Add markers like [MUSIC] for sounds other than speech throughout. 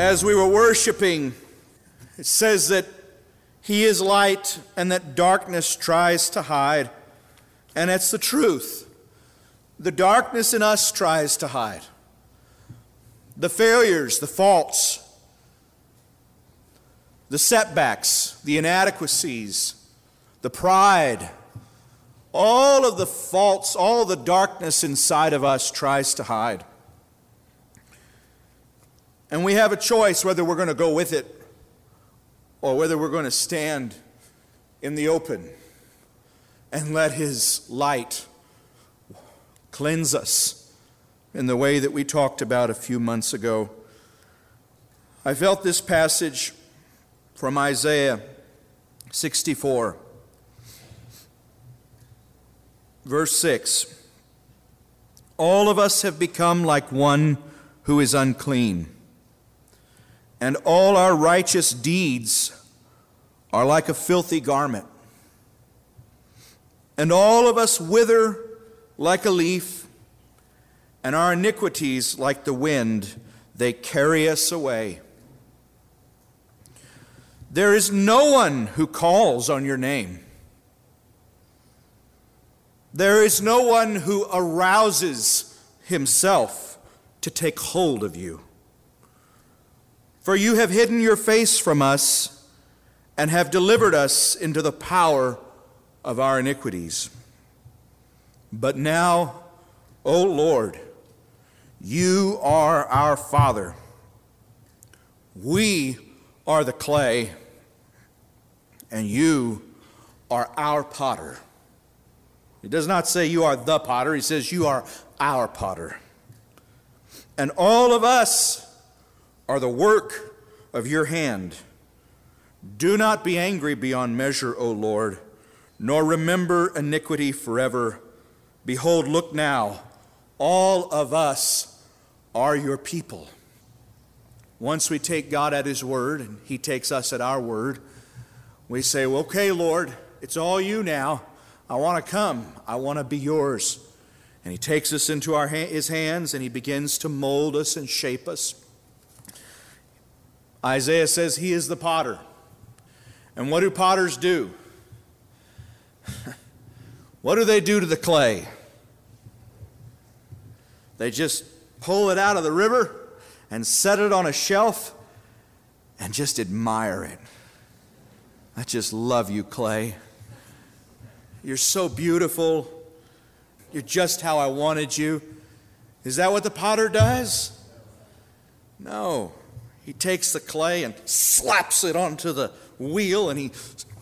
As we were worshiping, it says that He is light and that darkness tries to hide. And that's the truth. The darkness in us tries to hide. The failures, the faults, the setbacks, the inadequacies, the pride, all of the faults, all the darkness inside of us tries to hide. And we have a choice whether we're going to go with it or whether we're going to stand in the open and let His light cleanse us in the way that we talked about a few months ago. I felt this passage from Isaiah 64, verse 6. All of us have become like one who is unclean and all our righteous deeds are like a filthy garment. And all of us wither like a leaf, and our iniquities, like the wind, they carry us away. There is no one who calls on your name. There is no one who arouses himself to take hold of you. For you have hidden your face from us and have delivered us into the power of our iniquities. But now, O Lord, you are our Father. We are the clay, and you are our potter. He does not say you are the potter, he says you are our potter. And all of us are the work of your hand. Do not be angry beyond measure, O Lord, nor remember iniquity forever. Behold, look now, all of us are your people. Once we take God at His word and He takes us at our word, we say, well, Okay, Lord, it's all you now. I want to come, I want to be yours. And He takes us into our, His hands and He begins to mold us and shape us. Isaiah says he is the potter. And what do potters do? [LAUGHS] what do they do to the clay? They just pull it out of the river and set it on a shelf and just admire it. I just love you, clay. You're so beautiful. You're just how I wanted you. Is that what the potter does? No. He takes the clay and slaps it onto the wheel and he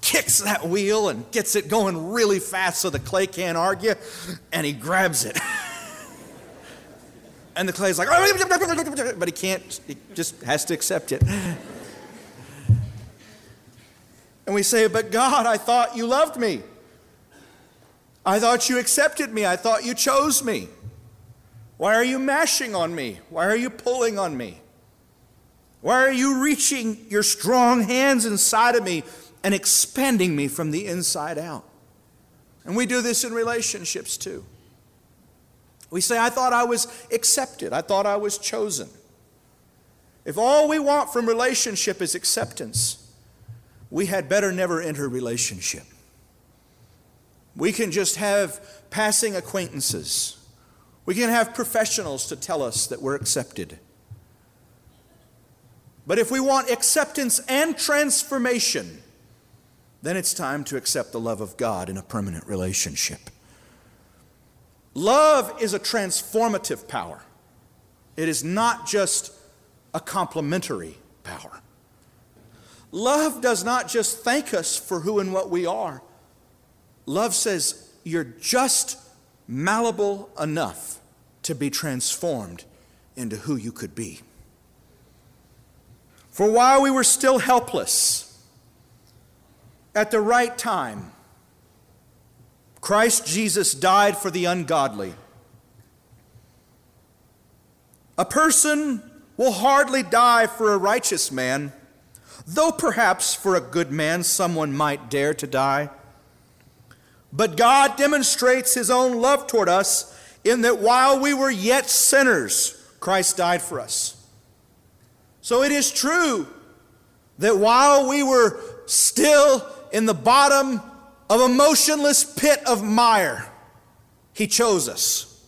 kicks that wheel and gets it going really fast so the clay can't argue and he grabs it. [LAUGHS] and the clay's like, [LAUGHS] but he can't, he just has to accept it. [LAUGHS] And we say, But God, I thought you loved me. I thought you accepted me. I thought you chose me. Why are you mashing on me? Why are you pulling on me? Why are you reaching your strong hands inside of me and expanding me from the inside out? And we do this in relationships too. We say, I thought I was accepted, I thought I was chosen. If all we want from relationship is acceptance, we had better never enter relationship. We can just have passing acquaintances. We can have professionals to tell us that we're accepted. But if we want acceptance and transformation, then it's time to accept the love of God in a permanent relationship. Love is a transformative power, it is not just a complimentary power. Love does not just thank us for who and what we are. Love says, You're just malleable enough to be transformed into who you could be. For while we were still helpless, at the right time, Christ Jesus died for the ungodly. A person will hardly die for a righteous man, though perhaps for a good man someone might dare to die. But God demonstrates his own love toward us in that while we were yet sinners, Christ died for us. So it is true that while we were still in the bottom of a motionless pit of mire, He chose us.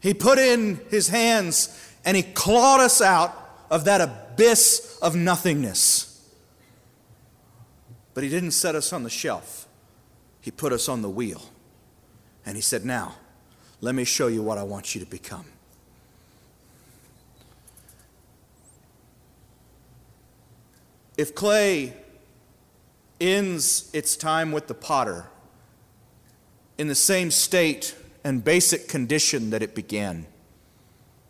He put in His hands and He clawed us out of that abyss of nothingness. But He didn't set us on the shelf, He put us on the wheel. And He said, Now, let me show you what I want you to become. If clay ends its time with the potter in the same state and basic condition that it began,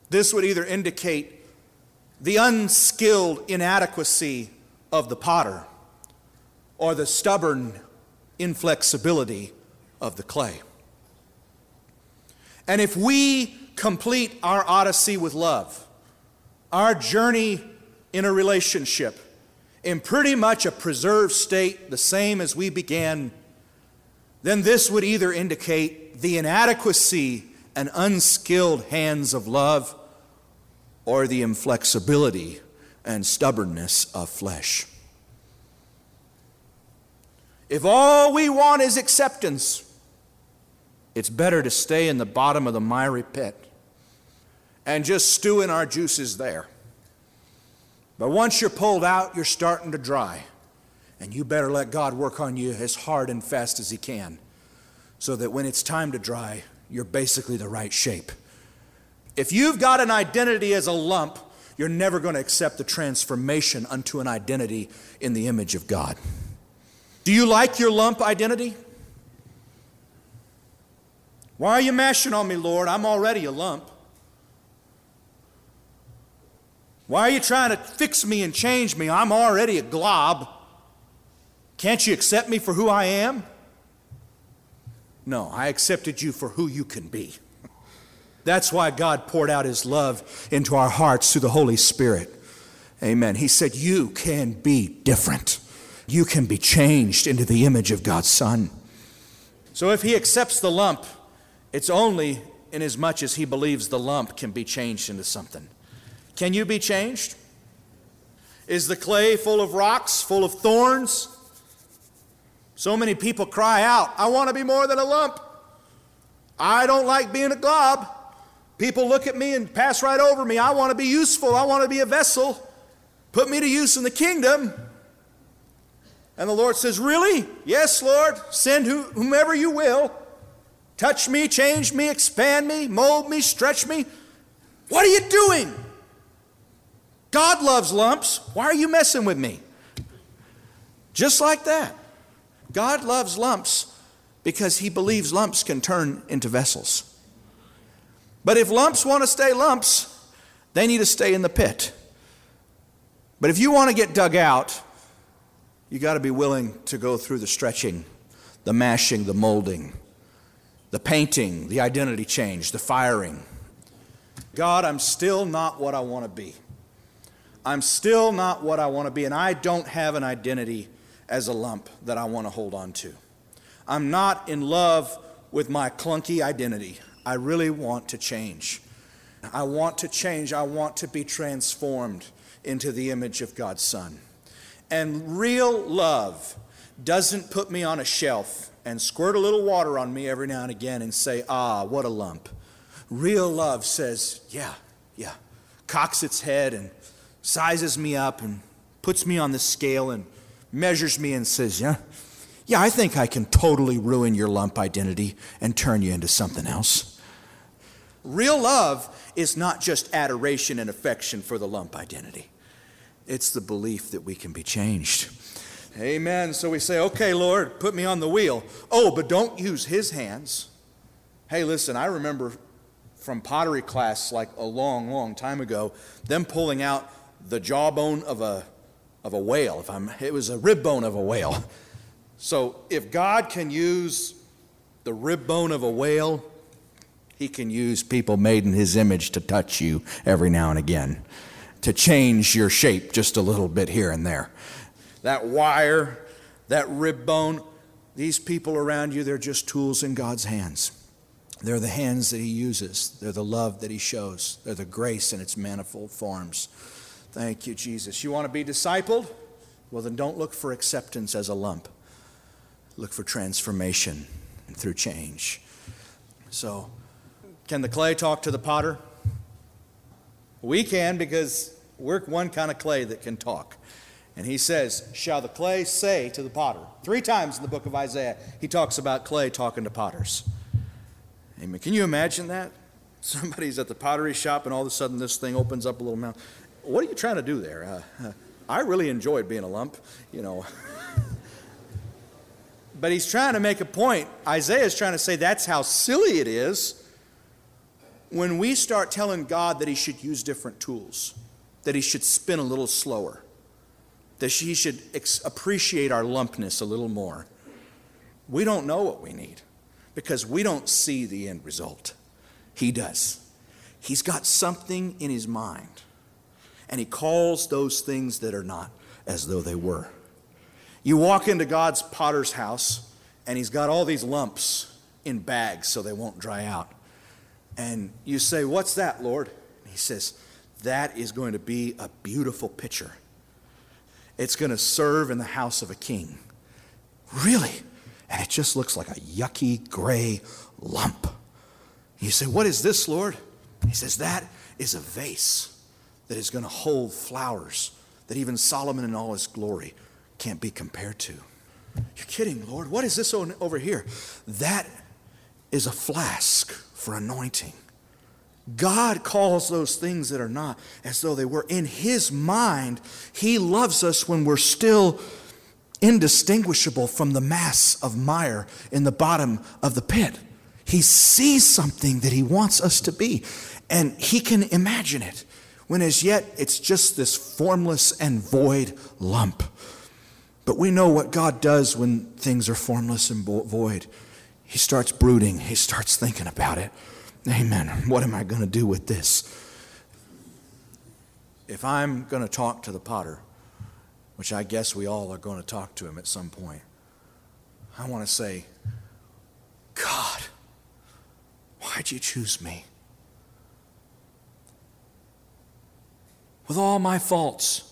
this would either indicate the unskilled inadequacy of the potter or the stubborn inflexibility of the clay. And if we complete our odyssey with love, our journey in a relationship, in pretty much a preserved state, the same as we began, then this would either indicate the inadequacy and unskilled hands of love or the inflexibility and stubbornness of flesh. If all we want is acceptance, it's better to stay in the bottom of the miry pit and just stew in our juices there. But once you're pulled out, you're starting to dry. And you better let God work on you as hard and fast as He can so that when it's time to dry, you're basically the right shape. If you've got an identity as a lump, you're never going to accept the transformation unto an identity in the image of God. Do you like your lump identity? Why are you mashing on me, Lord? I'm already a lump. Why are you trying to fix me and change me? I'm already a glob. Can't you accept me for who I am? No, I accepted you for who you can be. That's why God poured out His love into our hearts through the Holy Spirit. Amen. He said, You can be different. You can be changed into the image of God's Son. So if He accepts the lump, it's only in as much as He believes the lump can be changed into something. Can you be changed? Is the clay full of rocks, full of thorns? So many people cry out, I want to be more than a lump. I don't like being a glob. People look at me and pass right over me. I want to be useful. I want to be a vessel. Put me to use in the kingdom. And the Lord says, Really? Yes, Lord. Send whomever you will. Touch me, change me, expand me, mold me, stretch me. What are you doing? God loves lumps. Why are you messing with me? Just like that. God loves lumps because he believes lumps can turn into vessels. But if lumps want to stay lumps, they need to stay in the pit. But if you want to get dug out, you got to be willing to go through the stretching, the mashing, the molding, the painting, the identity change, the firing. God, I'm still not what I want to be. I'm still not what I want to be, and I don't have an identity as a lump that I want to hold on to. I'm not in love with my clunky identity. I really want to change. I want to change. I want to be transformed into the image of God's Son. And real love doesn't put me on a shelf and squirt a little water on me every now and again and say, ah, what a lump. Real love says, yeah, yeah, cocks its head and sizes me up and puts me on the scale and measures me and says, Yeah, yeah, I think I can totally ruin your lump identity and turn you into something else. Real love is not just adoration and affection for the lump identity, it's the belief that we can be changed. Amen. So we say, Okay, Lord, put me on the wheel. Oh, but don't use his hands. Hey, listen, I remember from pottery class like a long, long time ago, them pulling out the jawbone of a, of a whale. If I'm, it was a rib bone of a whale. So if God can use the rib bone of a whale, he can use people made in his image to touch you every now and again, to change your shape just a little bit here and there. That wire, that rib bone, these people around you, they're just tools in God's hands. They're the hands that he uses, they're the love that he shows, they're the grace in its manifold forms. Thank you, Jesus. You want to be discipled? Well, then don't look for acceptance as a lump. Look for transformation through change. So, can the clay talk to the potter? We can because we're one kind of clay that can talk. And he says, Shall the clay say to the potter? Three times in the book of Isaiah, he talks about clay talking to potters. Amen. Can you imagine that? [LAUGHS] Somebody's at the pottery shop and all of a sudden this thing opens up a little mouth. What are you trying to do there? Uh, I really enjoyed being a lump, you know. but he's trying to make a point. Isaiah is trying to say that's how silly it is when we start telling God that he should use different tools, that he should spin a little slower, that he should ex- appreciate our lumpness a little more. We don't know what we need because we don't see the end result. He does. He's got something in his mind, and he calls those things that are not as though they were. You walk into God's potter's house, and he's got all these lumps in bags so they won't dry out. And you say, What's that, Lord? And he says, That is going to be a beautiful picture. It's going to serve in the house of a king. Really? And it just looks like a yucky gray lump. You say, What is this, Lord? He says, That is a vase that is going to hold flowers that even Solomon in all his glory can't be compared to. You're kidding, Lord. What is this over here? That is a flask for anointing. God calls those things that are not as though they were. In His mind, He loves us when we're still indistinguishable from the mass of mire in the bottom of the pit. He sees something that He wants us to be, and He can imagine it when as yet it's just this formless and void lump. But we know what God does when things are formless and void. He starts brooding, he starts thinking about it. Amen. What am I going to do with this? If I'm going to talk to the potter, which I guess we all are going to talk to him at some point, I want to say, God, why'd you choose me? With all my faults,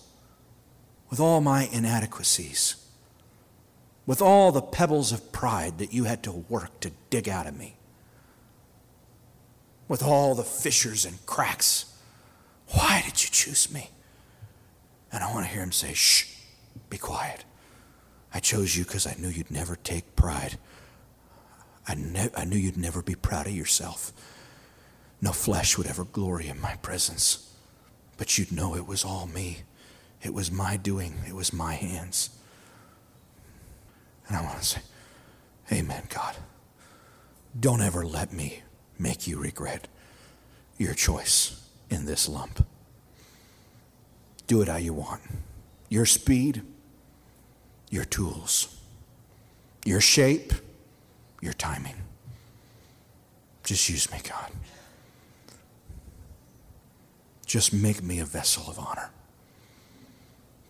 with all my inadequacies, with all the pebbles of pride that you had to work to dig out of me, with all the fissures and cracks. Why did you choose me? And I want to hear him say, Shh, be quiet. I chose you because I knew you'd never take pride. I, ne- I knew you'd never be proud of yourself. No flesh would ever glory in my presence. But you'd know it was all me. It was my doing, it was my hands. And I want to say, Amen, God. Don't ever let me make you regret your choice in this lump. Do it how you want. Your speed, your tools, your shape, your timing. Just use me, God. Just make me a vessel of honor.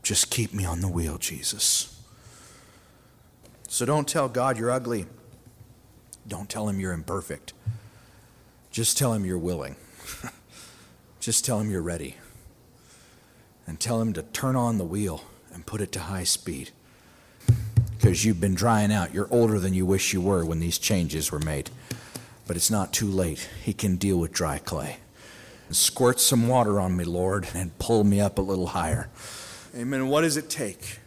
Just keep me on the wheel, Jesus. So don't tell God you're ugly. Don't tell him you're imperfect. Just tell him you're willing. [LAUGHS] Just tell him you're ready. And tell him to turn on the wheel and put it to high speed. Because you've been drying out. You're older than you wish you were when these changes were made. But it's not too late. He can deal with dry clay. Squirt some water on me, Lord, and pull me up a little higher. Amen. What does it take?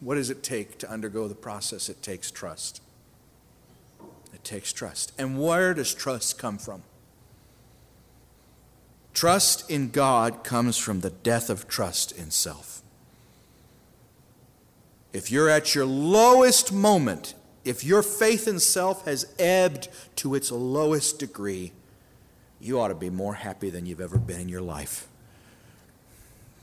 What does it take to undergo the process? It takes trust. It takes trust. And where does trust come from? Trust in God comes from the death of trust in self. If you're at your lowest moment, if your faith in self has ebbed to its lowest degree, you ought to be more happy than you've ever been in your life.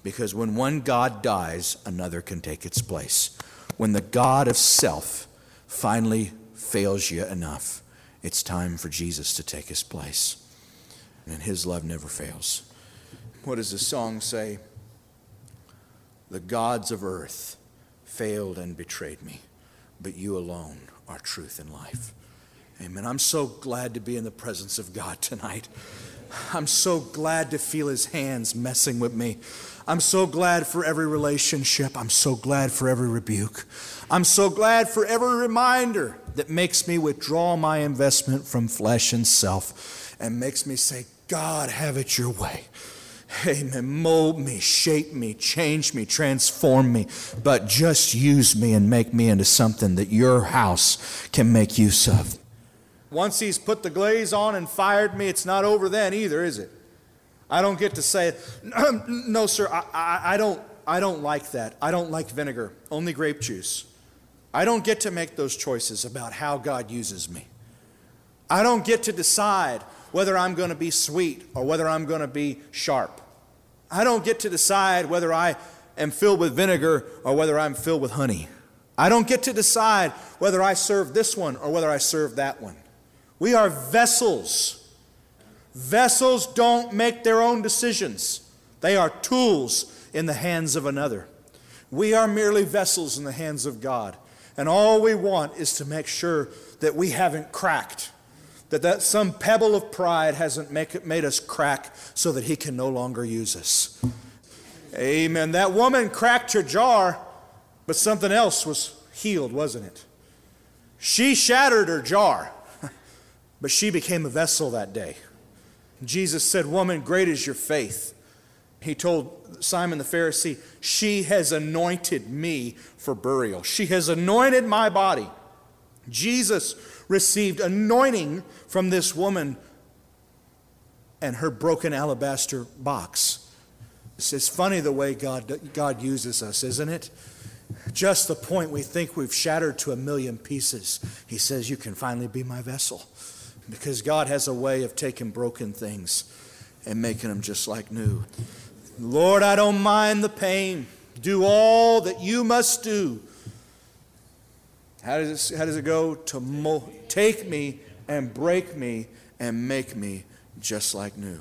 Because when one God dies, another can take its place. When the God of self finally fails you enough, it's time for Jesus to take his place. And his love never fails. What does the song say? The gods of earth failed and betrayed me, but you alone are truth and life. Amen. I'm so glad to be in the presence of God tonight. I'm so glad to feel his hands messing with me. I'm so glad for every relationship. I'm so glad for every rebuke. I'm so glad for every reminder that makes me withdraw my investment from flesh and self and makes me say, God, have it your way. Amen. Mold me, shape me, change me, transform me, but just use me and make me into something that your house can make use of. Once he's put the glaze on and fired me, it's not over then either, is it? I don't get to say, [CLEARS THROAT] no, sir, I, I, I, don't, I don't like that. I don't like vinegar, only grape juice. I don't get to make those choices about how God uses me. I don't get to decide whether I'm going to be sweet or whether I'm going to be sharp. I don't get to decide whether I am filled with vinegar or whether I'm filled with honey. I don't get to decide whether I serve this one or whether I serve that one. We are vessels. Vessels don't make their own decisions, they are tools in the hands of another. We are merely vessels in the hands of God. And all we want is to make sure that we haven't cracked, that, that some pebble of pride hasn't make, made us crack so that He can no longer use us. Amen. That woman cracked her jar, but something else was healed, wasn't it? She shattered her jar. But she became a vessel that day. Jesus said, Woman, great is your faith. He told Simon the Pharisee, She has anointed me for burial. She has anointed my body. Jesus received anointing from this woman and her broken alabaster box. It's funny the way God, God uses us, isn't it? Just the point we think we've shattered to a million pieces, He says, You can finally be my vessel. Because God has a way of taking broken things and making them just like new. Lord, I don't mind the pain. Do all that you must do. How does it, how does it go? To mo- take me and break me and make me just like new.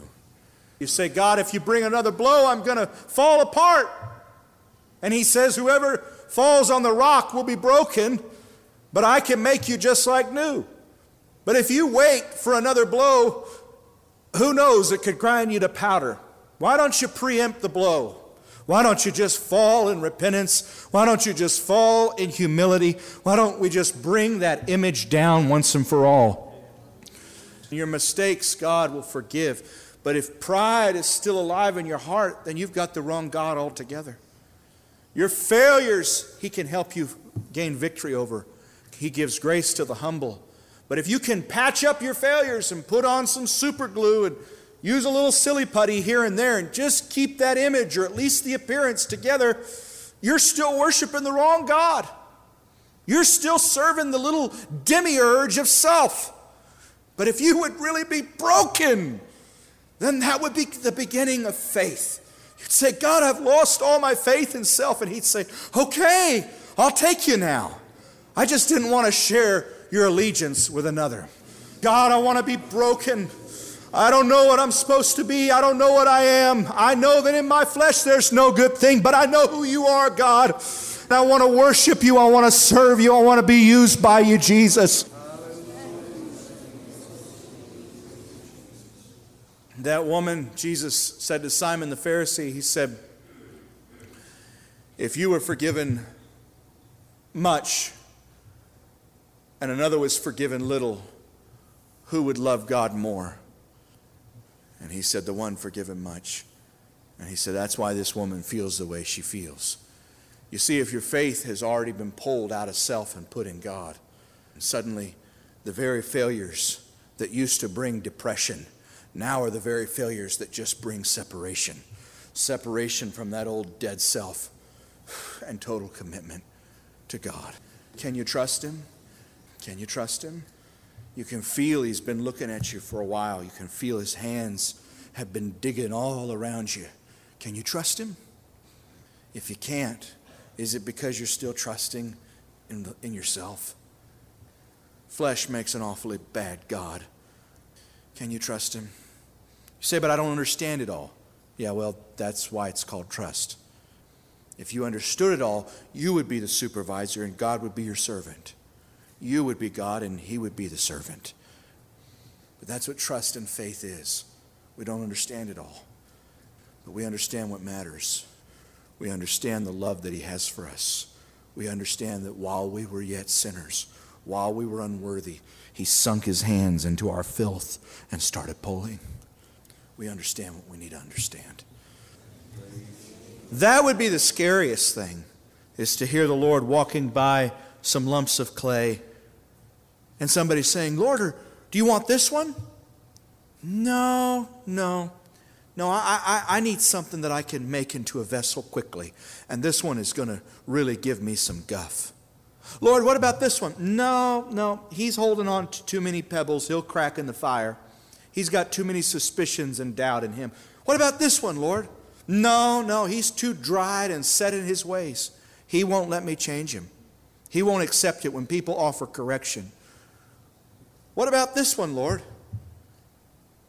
You say, God, if you bring another blow, I'm going to fall apart. And he says, Whoever falls on the rock will be broken, but I can make you just like new. But if you wait for another blow, who knows, it could grind you to powder. Why don't you preempt the blow? Why don't you just fall in repentance? Why don't you just fall in humility? Why don't we just bring that image down once and for all? Your mistakes, God will forgive. But if pride is still alive in your heart, then you've got the wrong God altogether. Your failures, He can help you gain victory over. He gives grace to the humble. But if you can patch up your failures and put on some super glue and use a little silly putty here and there and just keep that image or at least the appearance together, you're still worshiping the wrong God. You're still serving the little demiurge of self. But if you would really be broken, then that would be the beginning of faith. You'd say, God, I've lost all my faith in self. And He'd say, Okay, I'll take you now. I just didn't want to share your allegiance with another. God, I want to be broken. I don't know what I'm supposed to be. I don't know what I am. I know that in my flesh there's no good thing, but I know who you are, God. And I want to worship you. I want to serve you. I want to be used by you, Jesus. That woman, Jesus said to Simon the Pharisee, He said, If you were forgiven much, and another was forgiven little, who would love God more? And he said, The one forgiven much. And he said, That's why this woman feels the way she feels. You see, if your faith has already been pulled out of self and put in God, and suddenly the very failures that used to bring depression now are the very failures that just bring separation. Separation from that old dead self [SIGHS] and total commitment to God. Can you trust Him? Can you trust him? You can feel he's been looking at you for a while. You can feel his hands have been digging all around you. Can you trust him? If you can't, is it because you're still trusting in, the, in yourself? Flesh makes an awfully bad God. Can you trust him? You say, but I don't understand it all. Yeah, well, that's why it's called trust. If you understood it all, you would be the supervisor and God would be your servant. You would be God and he would be the servant. But that's what trust and faith is. We don't understand it all. But we understand what matters. We understand the love that He has for us. We understand that while we were yet sinners, while we were unworthy, He sunk His hands into our filth and started pulling. We understand what we need to understand. That would be the scariest thing, is to hear the Lord walking by some lumps of clay and somebody saying, Lord, do you want this one? No, no. No, I, I, I need something that I can make into a vessel quickly. And this one is going to really give me some guff. Lord, what about this one? No, no. He's holding on to too many pebbles. He'll crack in the fire. He's got too many suspicions and doubt in him. What about this one, Lord? No, no. He's too dried and set in his ways. He won't let me change him. He won't accept it when people offer correction. What about this one, Lord?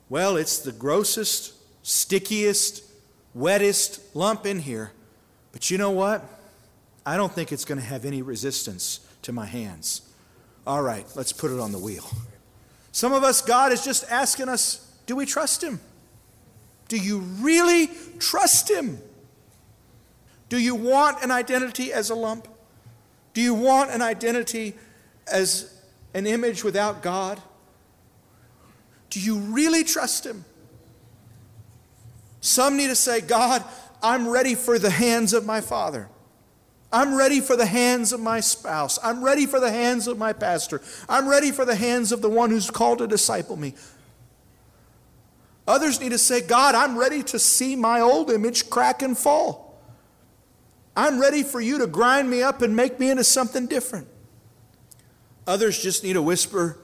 Well, it's the grossest stickiest, wettest lump in here. But you know what? I don't think it's going to have any resistance to my hands. All right, let's put it on the wheel. Some of us, God is just asking us do we trust Him? Do you really trust Him? Do you want an identity as a lump? Do you want an identity as an image without God? Do you really trust Him? Some need to say, God, I'm ready for the hands of my father. I'm ready for the hands of my spouse. I'm ready for the hands of my pastor. I'm ready for the hands of the one who's called to disciple me. Others need to say, God, I'm ready to see my old image crack and fall. I'm ready for you to grind me up and make me into something different. Others just need to whisper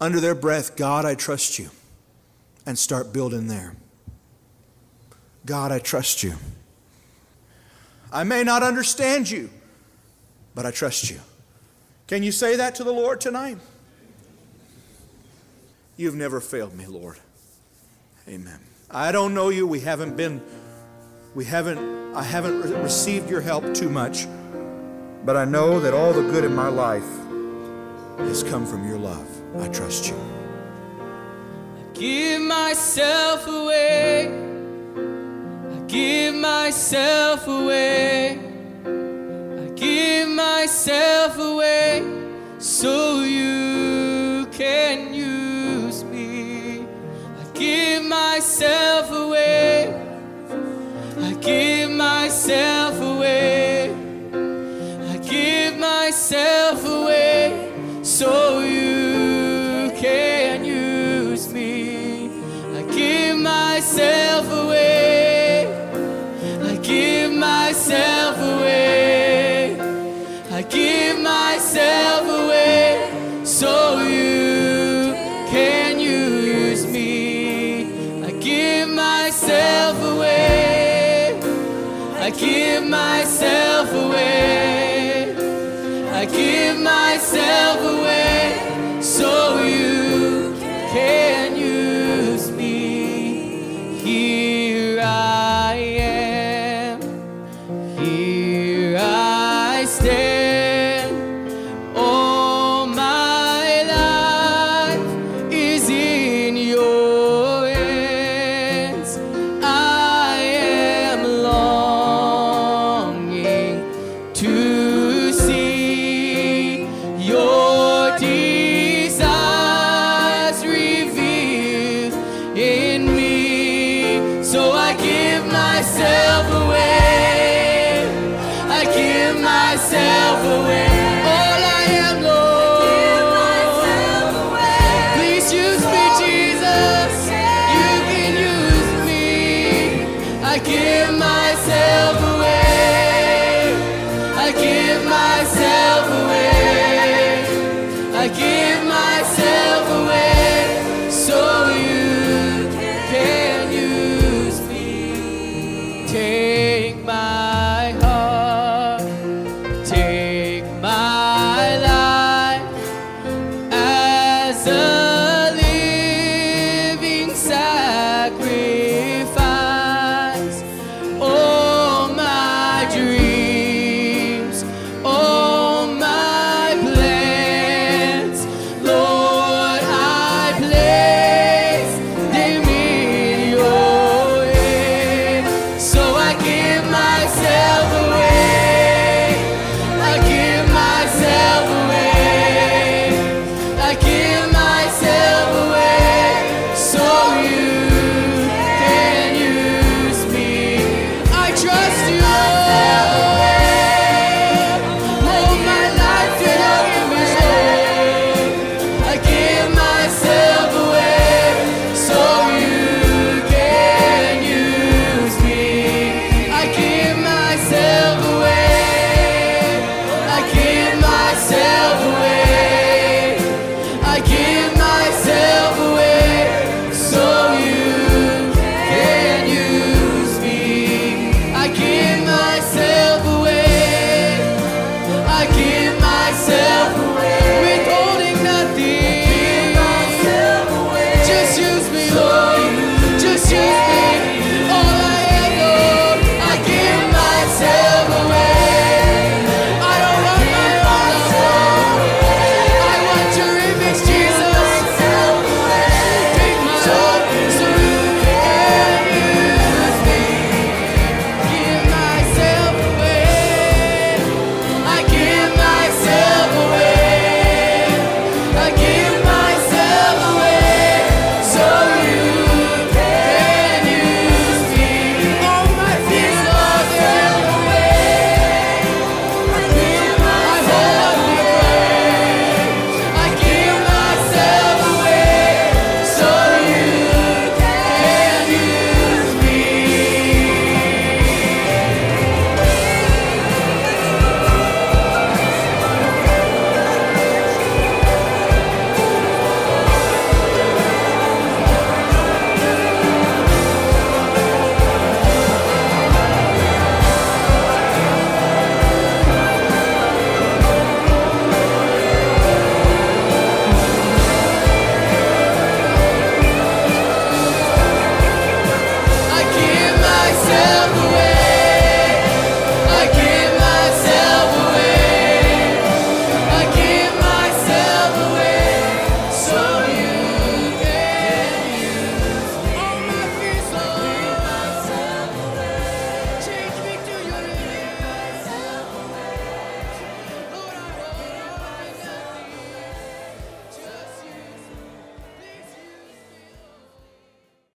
under their breath, God, I trust you, and start building there. God, I trust you. I may not understand you, but I trust you. Can you say that to the Lord tonight? You've never failed me, Lord. Amen. I don't know you. We haven't been, we haven't, I haven't re- received your help too much, but I know that all the good in my life has come from your love. I trust you. I give myself away I give myself away. I give myself away so you can use me. I give myself away. I give myself give myself away. I give myself away.